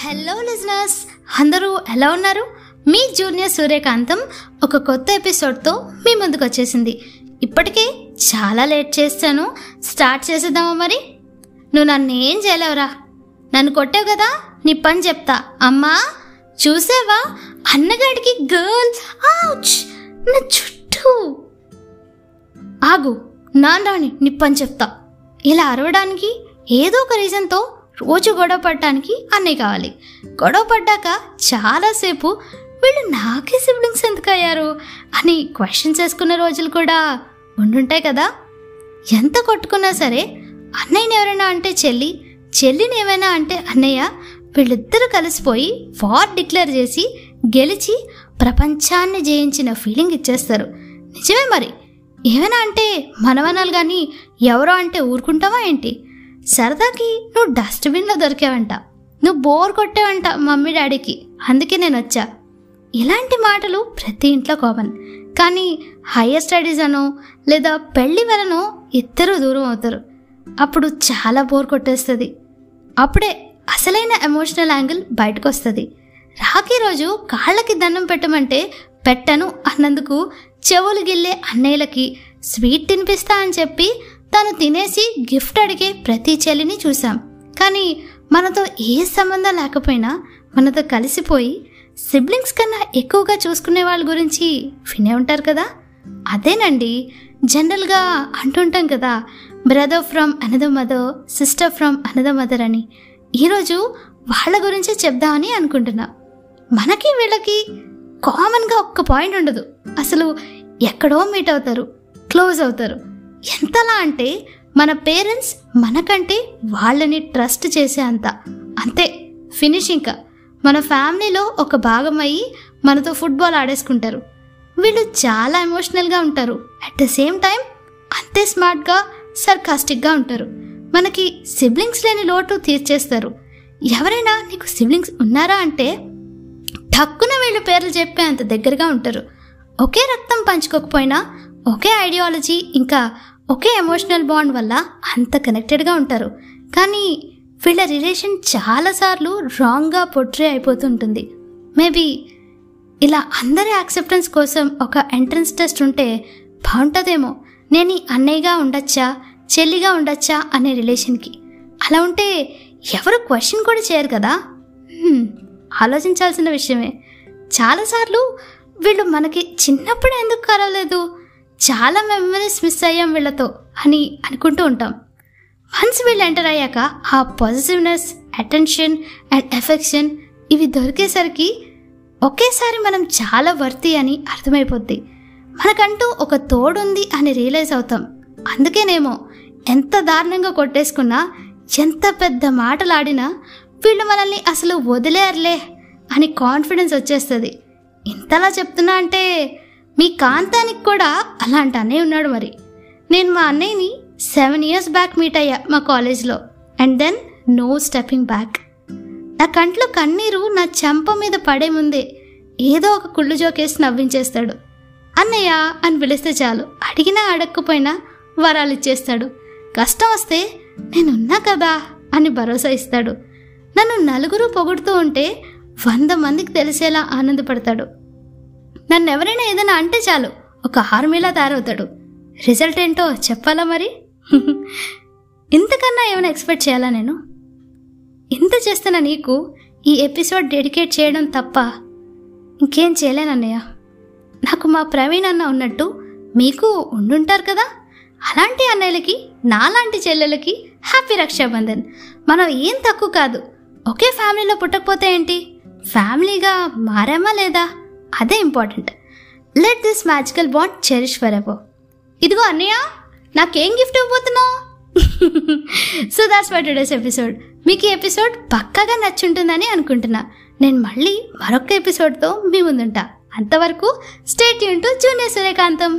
Hello listeners అందరూ ఎలా ఉన్నారు? మీ జూనియర్ సూర్యకాంతం ఒక కొత్త ఎపిసోడ్తో మీ ముందుకు వచ్చేసింది. ఇప్పటికే చాలా లేట్ చేస్తాను. స్టార్ట్ చేసేద్దామా మరి? నువ్వు నన్ను ఏం చేయలేవురా? నన్ను కొట్టావు కదా నీ పని చెప్తా. అమ్మా చూసావా? అన్నగాడికి గర్ల్ ఆచ్ నా చుట్టూ. ఆగు నాన్నని నిప్పని చెప్తా. ఇలా అరవడానికి ఏదో ఒక రీజన్తో రోజు గొడవ పడటానికి అన్నయ్య కావాలి. గొడవ పడ్డాక చాలాసేపు వీళ్ళు నాకే సిబ్లింగ్స్ ఎందుకు అయ్యారు అని క్వశ్చన్స్ చేసుకున్న రోజులు కూడా ఉండుంటాయి కదా. ఎంత కొట్టుకున్నా సరే అన్నయ్యని ఎవరైనా అంటే చెల్లి చెల్లిని ఏమైనా అంటే అన్నయ్య వీళ్ళిద్దరూ కలిసిపోయి వార్ డిక్లేర్ చేసి గెలిచి ప్రపంచాన్ని జయించిన ఫీలింగ్ ఇచ్చేస్తారు. నిజమే మరి. ఏమైనా అంటే మనవనాలు కానీ ఎవరో అంటే ఊరుకుంటావా ఏంటి? సరదాకి నువ్వు డస్ట్బిన్లో దొరికావంట. నువ్వు బోర్ కొట్టావంట మమ్మీ డాడీకి. అందుకే నేను వచ్చా ఇలాంటి మాటలు ప్రతి ఇంట్లో కామన్. కానీ హయ్యర్ స్టడీస్ అనో లేదా పెళ్ళి వలనో ఇద్దరు దూరం అవుతారు. అప్పుడు చాలా బోర్ కొట్టేస్తుంది. అప్పుడే అసలైన ఎమోషనల్ యాంగిల్ బయటకు వస్తుంది రాఖీ రోజు కాళ్ళకి దండం పెట్టమంటే పెట్టను అన్నందుకు చెవులు గిల్లే అన్నయ్యలకి స్వీట్ తినిపిస్తా అని చెప్పి తను తినేసి గిఫ్ట్ అడిగే ప్రతి చెల్లిని చూశాం. కానీ మనతో ఏ సంబంధం లేకపోయినా మనతో కలిసిపోయి సిబ్లింగ్స్ కన్నా ఎక్కువగా చూసుకునే వాళ్ళ గురించి వినే ఉంటారు కదా? అదేనండి. జనరల్గా అంటుంటాం కదా brother from another mother sister from another mother అని. ఈరోజు వాళ్ళ గురించే చెప్దామని అనుకుంటున్నా. మనకి వీళ్ళకి కామన్గా ఒక్క పాయింట్ ఉండదు. అసలు ఎక్కడో మీట్ అవుతారు క్లోజ్ అవుతారు. ఎంతలా అంటే మన పేరెంట్స్ మనకంటే వాళ్ళని ట్రస్ట్ చేసే అంత అంతే ఫినిష్ ఇంకా. మన ఫ్యామిలీలో ఒక భాగం అయ్యి మనతో ఫుట్బాల్ ఆడేసుకుంటారు. వీళ్ళు చాలా ఎమోషనల్గా ఉంటారు. అట్ ద సేమ్ టైం అంతే స్మార్ట్గా సర్కాస్టిక్గా ఉంటారు. మనకి సిబ్లింగ్స్ లేని లోటు తీర్చేస్తారు. ఎవరైనా నీకు సిబ్లింగ్స్ ఉన్నారా అంటే టక్కున వీళ్ళు పేర్లు చెప్పే అంత దగ్గరగా ఉంటారు. ఒకే రక్తం పంచుకోకపోయినా ఒకే ఐడియాలజీ ఇంకా ఒకే ఎమోషనల్ బాండ్ వల్ల అంత కనెక్టెడ్గా ఉంటారు. కానీ వీళ్ళ రిలేషన్ చాలాసార్లు రాంగ్గా పొట్రే అయిపోతుంటుంది. మేబీ ఇలా అందరి యాక్సెప్టెన్స్ కోసం ఒక ఎంట్రన్స్ టెస్ట్ ఉంటే బాగుంటుందేమో. నేను అన్నయ్యగా ఉండొచ్చా చెల్లిగా ఉండొచ్చా అనే రిలేషన్కి అలా ఉంటే ఎవరు క్వశ్చన్ కూడా చేయరు కదా? ఆలోచించాల్సిన విషయమే. చాలాసార్లు వీళ్ళు మనకి చిన్నప్పుడు ఎందుకు కలవలేదు? చాలా మెమరీస్ మిస్ అయ్యాం వీళ్ళతో అని అనుకుంటూ ఉంటాం. వన్స్ వీళ్ళు ఎంటర్ అయ్యాక ఆ పాజిటివ్నెస్ అటెన్షన్ అండ్ ఎఫెక్షన్ ఇవి దొరికేసరికి ఒకేసారి మనం చాలా వర్తి అని అర్థమైపోద్ది. మనకంటూ ఒక తోడుంది అని రియలైజ్ అవుతాం. అందుకేనేమో ఎంత దారుణంగా కొట్టేసుకున్నా ఎంత పెద్ద మాటలాడినా వీళ్ళు మనల్ని అసలు వదిలేరులే అని కాన్ఫిడెన్స్ వచ్చేస్తుంది. ఇంతలా చెప్తున్నా అంటే మీ కాంతానికి కూడా అలాంటి అన్నయ్య ఉన్నాడు మరి. నేను మా అన్నయ్యని సెవెన్ ఇయర్స్ బ్యాక్ మీట్ అయ్యా మా కాలేజ్లో. And then no stepping back నా కంట్లో కన్నీరు నా చెంప మీద పడే ముందే ఏదో ఒక కుళ్ళు జోకేసి నవ్వించేస్తాడు. అన్నయ్య అని పిలిస్తే చాలు. అడిగినా అడగకపోయినా వరాలు ఇచ్చేస్తాడు. కష్టం వస్తే నేనున్నా కదా అని భరోసా ఇస్తాడు. నన్ను నలుగురు పొగుడుతూ ఉంటే వంద మందికి తెలిసేలా ఆనందపడతాడు. నన్ను ఎవరైనా ఏదైనా అంటే చాలు. ఒక ఆర్మీలా తయారవుతాడు. రిజల్ట్ ఏంటో చెప్పాలా మరి? ఇంతకన్నా ఏమైనా ఎక్స్పెక్ట్ చేయాలా నేను? ఇంత చేస్తున్న నీకు ఈ ఎపిసోడ్ డెడికేట్ చేయడం తప్ప ఇంకేం చేయలేనన్నయ్య నాకు మా ప్రవీణ్ అన్న ఉన్నట్టు మీకు ఉండుంటారు కదా? అలాంటి అన్నయ్యలకి నాలాంటి చెల్లెలకి హ్యాపీ రక్షాబంధన్. మనం ఏం తక్కువ కాదు. ఒకే ఫ్యామిలీలో పుట్టకపోతే ఏంటి? ఫ్యామిలీగా మారామా లేదా? అదే important. Let this magical bond cherish forever ఇదిగో అన్నయ్య నాకేం gift ఇవ్వబోతున్నావు? So that's my today's episode మీకు ఈ ఎపిసోడ్ పక్కగా నచ్చుంటుందని అనుకుంటున్నా. నేను మళ్ళీ మరొక ఎపిసోడ్తో మీ ముందుంటా. అంతవరకు state Yoon to junior Suryakantham